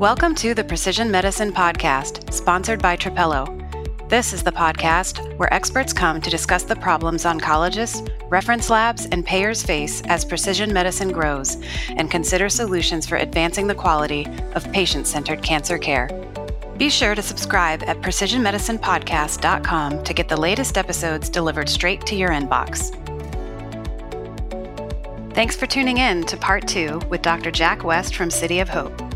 Welcome to the Precision Medicine Podcast, sponsored by Trapelo. This is the podcast where experts come to discuss the problems oncologists, reference labs, and payers face as precision medicine grows and consider solutions for advancing the quality of patient centered cancer care. Be sure to subscribe at precisionmedicinepodcast.com to get the latest episodes delivered straight to your inbox. Thanks for tuning in to part two with Dr. Jack West from City of Hope.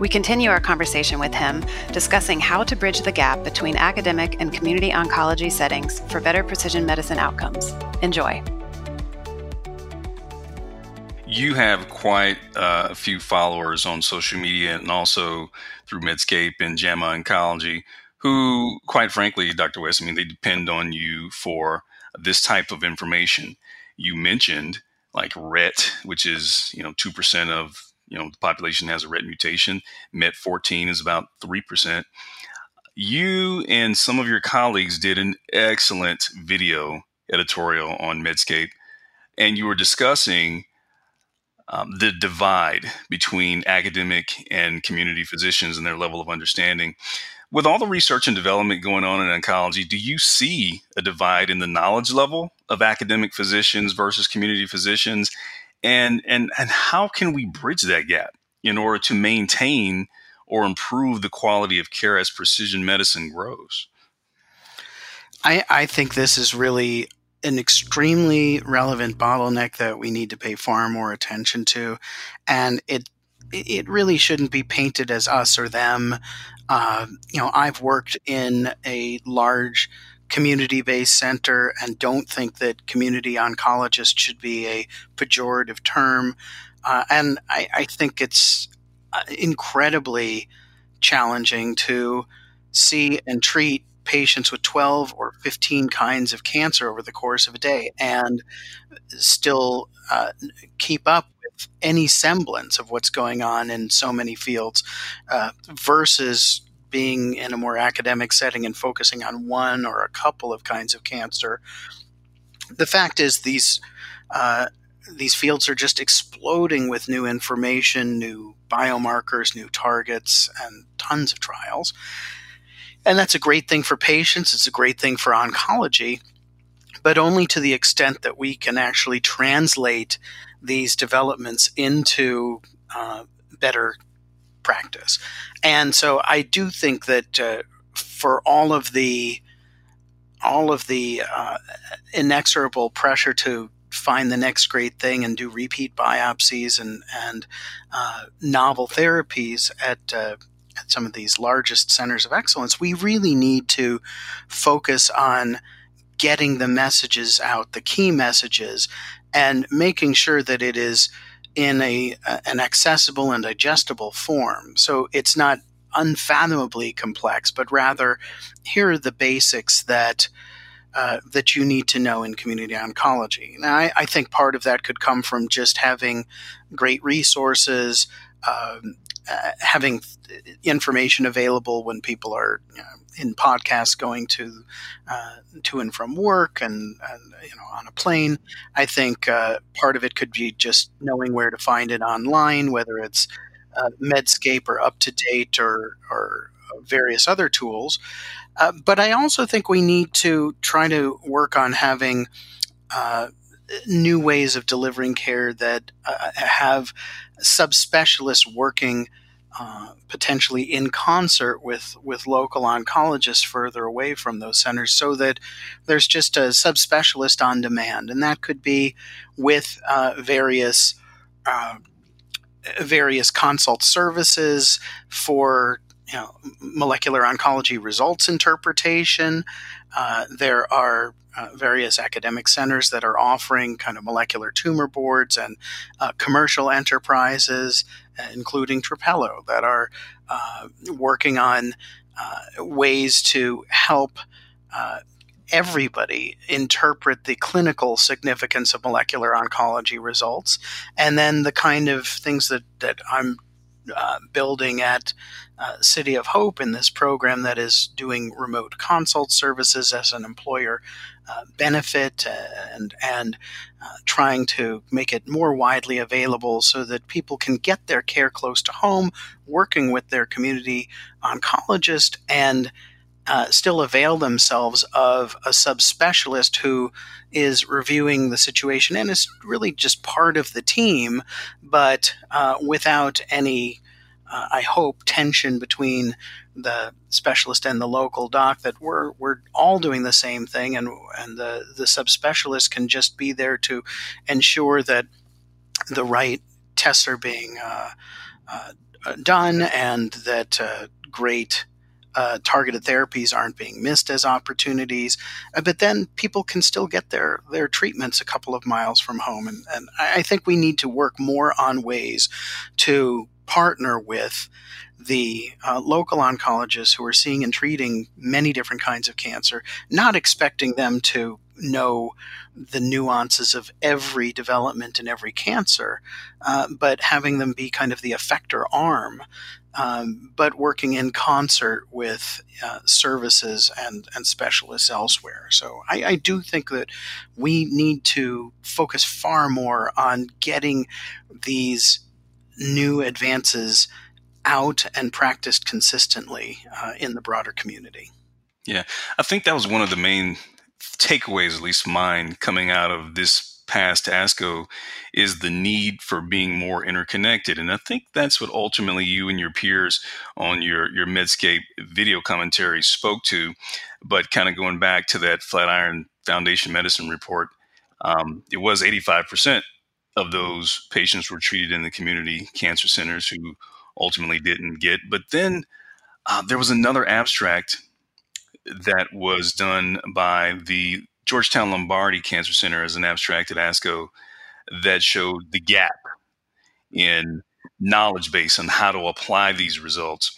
We continue our conversation with him, discussing how to bridge the gap between academic and community oncology settings for better precision medicine outcomes. Enjoy. You have quite uh, a few followers on social media and also through Medscape and JAMA Oncology who, quite frankly, Dr. West, I mean, they depend on you for this type of information. You mentioned like RET, which is, you know, 2% of you know the population has a RET mutation. MET14 is about three percent. You and some of your colleagues did an excellent video editorial on Medscape, and you were discussing um, the divide between academic and community physicians and their level of understanding. With all the research and development going on in oncology, do you see a divide in the knowledge level of academic physicians versus community physicians? And and and how can we bridge that gap in order to maintain or improve the quality of care as precision medicine grows? I i think this is really an extremely relevant bottleneck that we need to pay far more attention to. And it it really shouldn't be painted as us or them. Uh, you know i've worked in a large community based center and don't think that community oncologist should be a pejorative term. Uh, and I, I, think it's uh, incredibly challenging to see and treat patients with 12 or 15 kinds of cancer over the course of a day and still uh, keep up with any semblance of what's going on in so many fields uh, versus being in a more academic setting and focusing on one or a couple of kinds of cancer. The fact is, these uh, these fields are just exploding with new information, new biomarkers, new targets, and tons of trials. And that's a great thing for patients. It's a great thing for oncology, but only to the extent that we can actually translate these developments into uh, better practice. And so I do think that uh, for all of the all of the uh, inexorable pressure to find the next great thing and do repeat biopsies and and uh, novel therapies at uh, at some of these largest centers of excellence, we really need to focus on getting the messages out, the key messages, and making sure that it is in a, an accessible and digestible form. So it's not unfathomably complex, but rather here are the basics that uh, that you need to know in community oncology. Now, I, I, think part of that could come from just having great resources, um, uh, having information available when people are you know, in podcasts going to uh, to and from work and, and, you know on a plane. I think uh, part of it could be just knowing where to find it online, whether it's uh, Medscape or up UpToDate or or various other tools. Uh, but I also think we need to try to work on having uh, new ways of delivering care that uh, have subspecialists working uh, potentially in concert with with local oncologists further away from those centers, so that there's just a subspecialist on demand, and that could be with uh, various uh, various consult services for you know, molecular oncology results interpretation. Uh, there are uh, various academic centers that are offering kind of molecular tumor boards and uh, commercial enterprises, including Trapelo, that are uh, working on uh, ways to help uh, everybody interpret the clinical significance of molecular oncology results, and then the kind of things that, that I'm uh, building at uh, City of Hope in this program that is doing remote consult services as an employer uh, benefit and and uh, trying to make it more widely available so that people can get their care close to home, working with their community oncologist and uh, still avail themselves of a subspecialist who is reviewing the situation and is really just part of the team, but uh, without any, uh, I hope, tension between the specialist and the local doc. That we're we're all doing the same thing, and and the the subspecialist can just be there to ensure that the right tests are being uh, uh, done and that uh, great uh, targeted therapies aren't being missed as opportunities. Uh, but then people can still get their, their treatments a couple of miles from home. And, and I think we need to work more on ways to partner with the uh, local oncologists who are seeing and treating many different kinds of cancer, not expecting them to know the nuances of every development in every cancer, uh, but having them be kind of the effector arm um, but working in concert with uh, services and, and specialists elsewhere. So I, I, do think that we need to focus far more on getting these new advances out and practiced consistently uh, in the broader community. Yeah, I think that was one of the main takeaways, at least mine, coming out of this past ASCO is the need for being more interconnected. And I think that's what ultimately you and your peers on your, your Medscape video commentary spoke to. But kind of going back to that Flatiron Foundation Medicine report, um, it was 85% of those patients were treated in the community cancer centers who ultimately didn't get. But then uh, there was another abstract that was done by the Georgetown Lombardi Cancer Center as an abstract at ASCO that showed the gap in knowledge base on how to apply these results.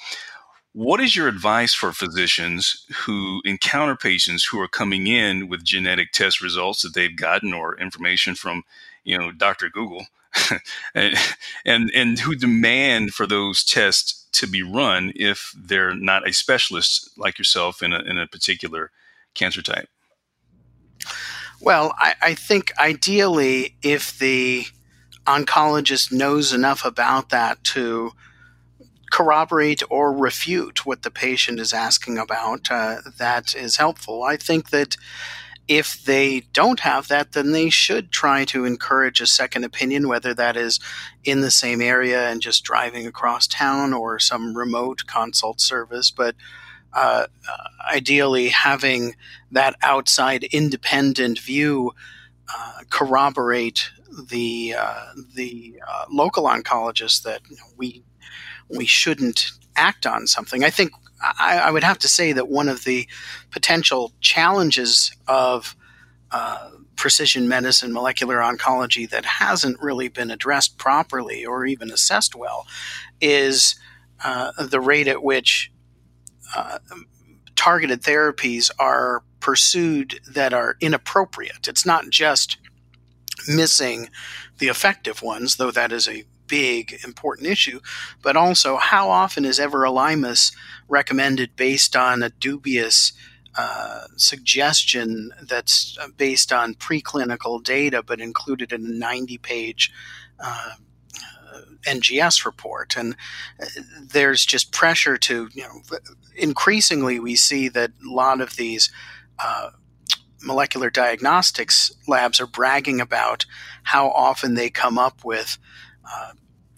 What is your advice for physicians who encounter patients who are coming in with genetic test results that they've gotten or information from, you know, Dr. Google, and, and and who demand for those tests to be run if they're not a specialist like yourself in a, in a particular cancer type? Well, I, I think ideally, if the oncologist knows enough about that to corroborate or refute what the patient is asking about, uh, that is helpful. I think that if they don't have that, then they should try to encourage a second opinion, whether that is in the same area and just driving across town or some remote consult service. But uh, ideally having that outside independent view uh, corroborate the uh, the uh, local oncologist that we we shouldn't act on something. I think I, I, would have to say that one of the potential challenges of uh, precision medicine, molecular oncology that hasn't really been addressed properly or even assessed well is uh, the rate at which uh, targeted therapies are pursued that are inappropriate. It's not just missing the effective ones, though that is a big important issue, but also how often is everolimus recommended based on a dubious uh, suggestion that's based on preclinical data but included in a 90 page uh, NGS report. And uh, there's just pressure to, you know, increasingly we see that a lot of these uh, molecular diagnostics labs are bragging about how often they come up with uh,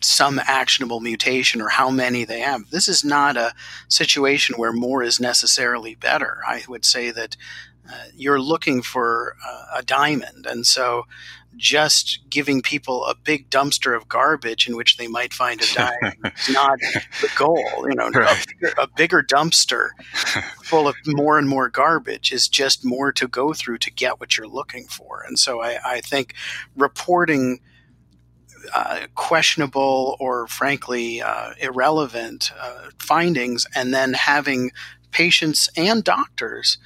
some actionable mutation or how many they have. This is not a situation where more is necessarily better. I would say that uh, you're looking for uh, a diamond. And so just giving people a big dumpster of garbage in which they might find a diamond is not the goal. You know, right. a, a, bigger dumpster full of more and more garbage is just more to go through to get what you're looking for. And so I, I think reporting uh, questionable or frankly uh, irrelevant uh, findings and then having patients and doctors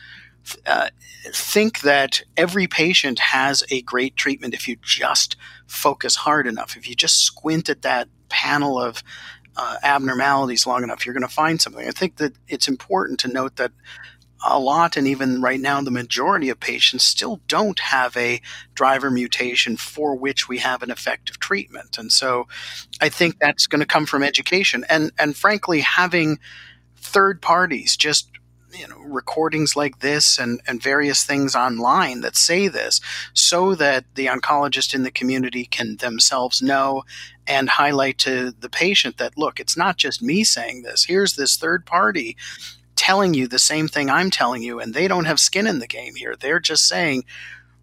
uh, think that every patient has a great treatment if you just focus hard enough. If you just squint at that panel of uh, abnormalities long enough, you're going to find something. I think that it's important to note that a lot, and even right now, the majority of patients still don't have a driver mutation for which we have an effective treatment. And so I think that's going to come from education. And, and frankly, having third parties just you know recordings like this and, and various things online that say this so that the oncologist in the community can themselves know and highlight to the patient that look it's not just me saying this here's this third party telling you the same thing I'm telling you, and they don't have skin in the game here. They're just saying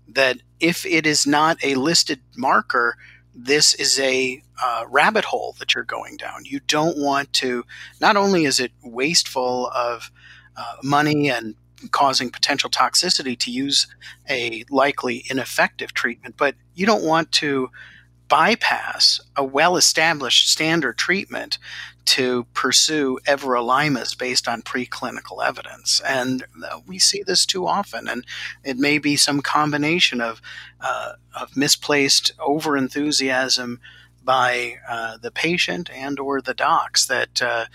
that if it is not a listed marker, this is a uh, rabbit hole that you're going down. You don't want to, not only is it wasteful of uh, money and causing potential toxicity to use a likely ineffective treatment, but you don't want to bypass a well established standard treatment to pursue everolimus based on preclinical evidence. And uh, we see this too often. And it may be some combination of, uh, of misplaced overenthusiasm by uh, the patient and or the docs that, uh,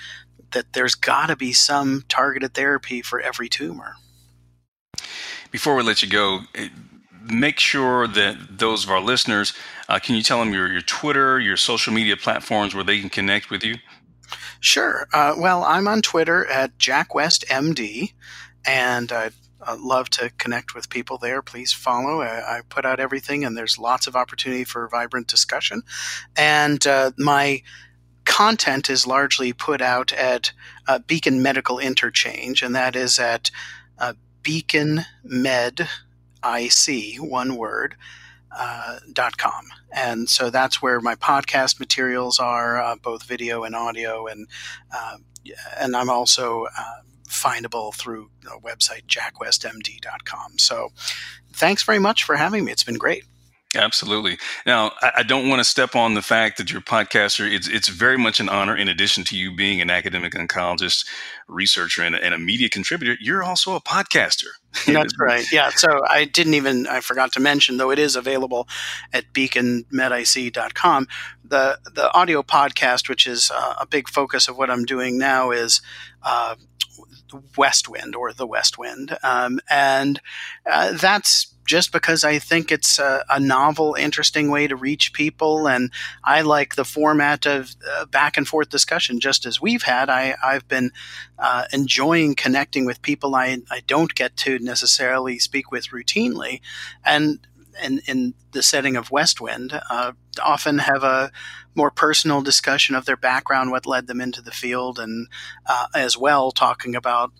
that there's got to be some targeted therapy for every tumor. Before we let you go, make sure that those of our listeners, uh, can you tell them your, your Twitter, your social media platforms where they can connect with you? Sure. Uh, well, I'm on Twitter at JackWestMD, and I'd, I'd, love to connect with people there. Please follow. I, I, put out everything, and there's lots of opportunity for vibrant discussion. And uh, my content is largely put out at uh, Beacon Medical Interchange, and that is at uh, Beacon Med IC, one word, uh, dot com. And so that's where my podcast materials are, uh, both video and audio. And, uh, and I'm also uh, findable through the website, jackwestmd.com. So thanks very much for having me. It's been great. Absolutely. Now, I, don't want to step on the fact that you're a podcaster. It's, it's very much an honor, in addition to you being an academic oncologist, researcher, and, and a media contributor, you're also a podcaster. That's right. Yeah. So I didn't even, I forgot to mention, though it is available at beaconmedic.com. The, the audio podcast, which is uh, a big focus of what I'm doing now, is uh, West Wind or the West Wind. Um, and uh, that's just because I think it's a, a, novel, interesting way to reach people. And I like the format of uh, back and forth discussion, just as we've had. I, have been uh, enjoying connecting with people I, I don't get to necessarily speak with routinely. And in, in the setting of West Wind, uh, often have a more personal discussion of their background, what led them into the field, and uh, as well talking about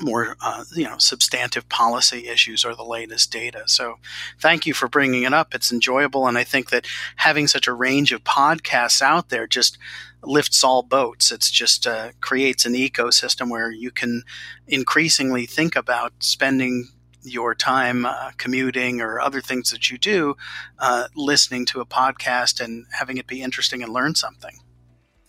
more uh, you know substantive policy issues or the latest data. So thank you for bringing it up. It's enjoyable and i think that having such a range of podcasts out there just lifts all boats. It's just uh, creates an ecosystem where you can increasingly think about spending your time uh, commuting or other things that you do uh, listening to a podcast and having it be interesting and learn something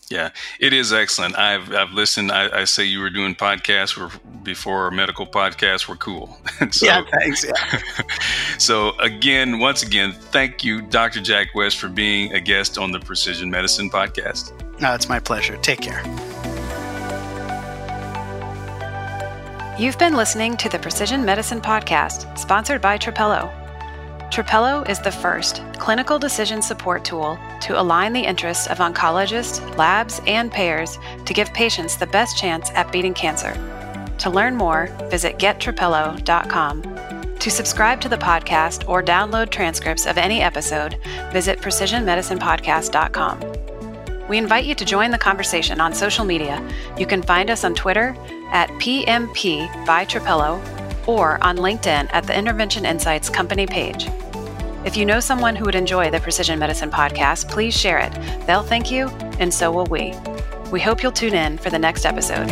yeah, it is excellent. I've I've listened. I, I say you were doing podcasts were before medical podcasts were cool. so, yeah, thanks. Yeah. so again, once again, thank you, Dr. Jack West, for being a guest on the Precision Medicine podcast. No, it's my pleasure. Take care. You've been listening to the Precision Medicine podcast, sponsored by Trapelo. Trapelo is the first clinical decision support tool to align the interests of oncologists, labs, and payers to give patients the best chance at beating cancer. To learn more, visit gettrapelo.com. To subscribe to the podcast or download transcripts of any episode, visit precisionmedicinepodcast.com. We invite you to join the conversation on social media. You can find us on Twitter at PMP by Trapelo or on LinkedIn at the Intervention Insights company page. If you know someone who would enjoy the Precision Medicine podcast, please share it. They'll thank you, and so will we. We hope you'll tune in for the next episode.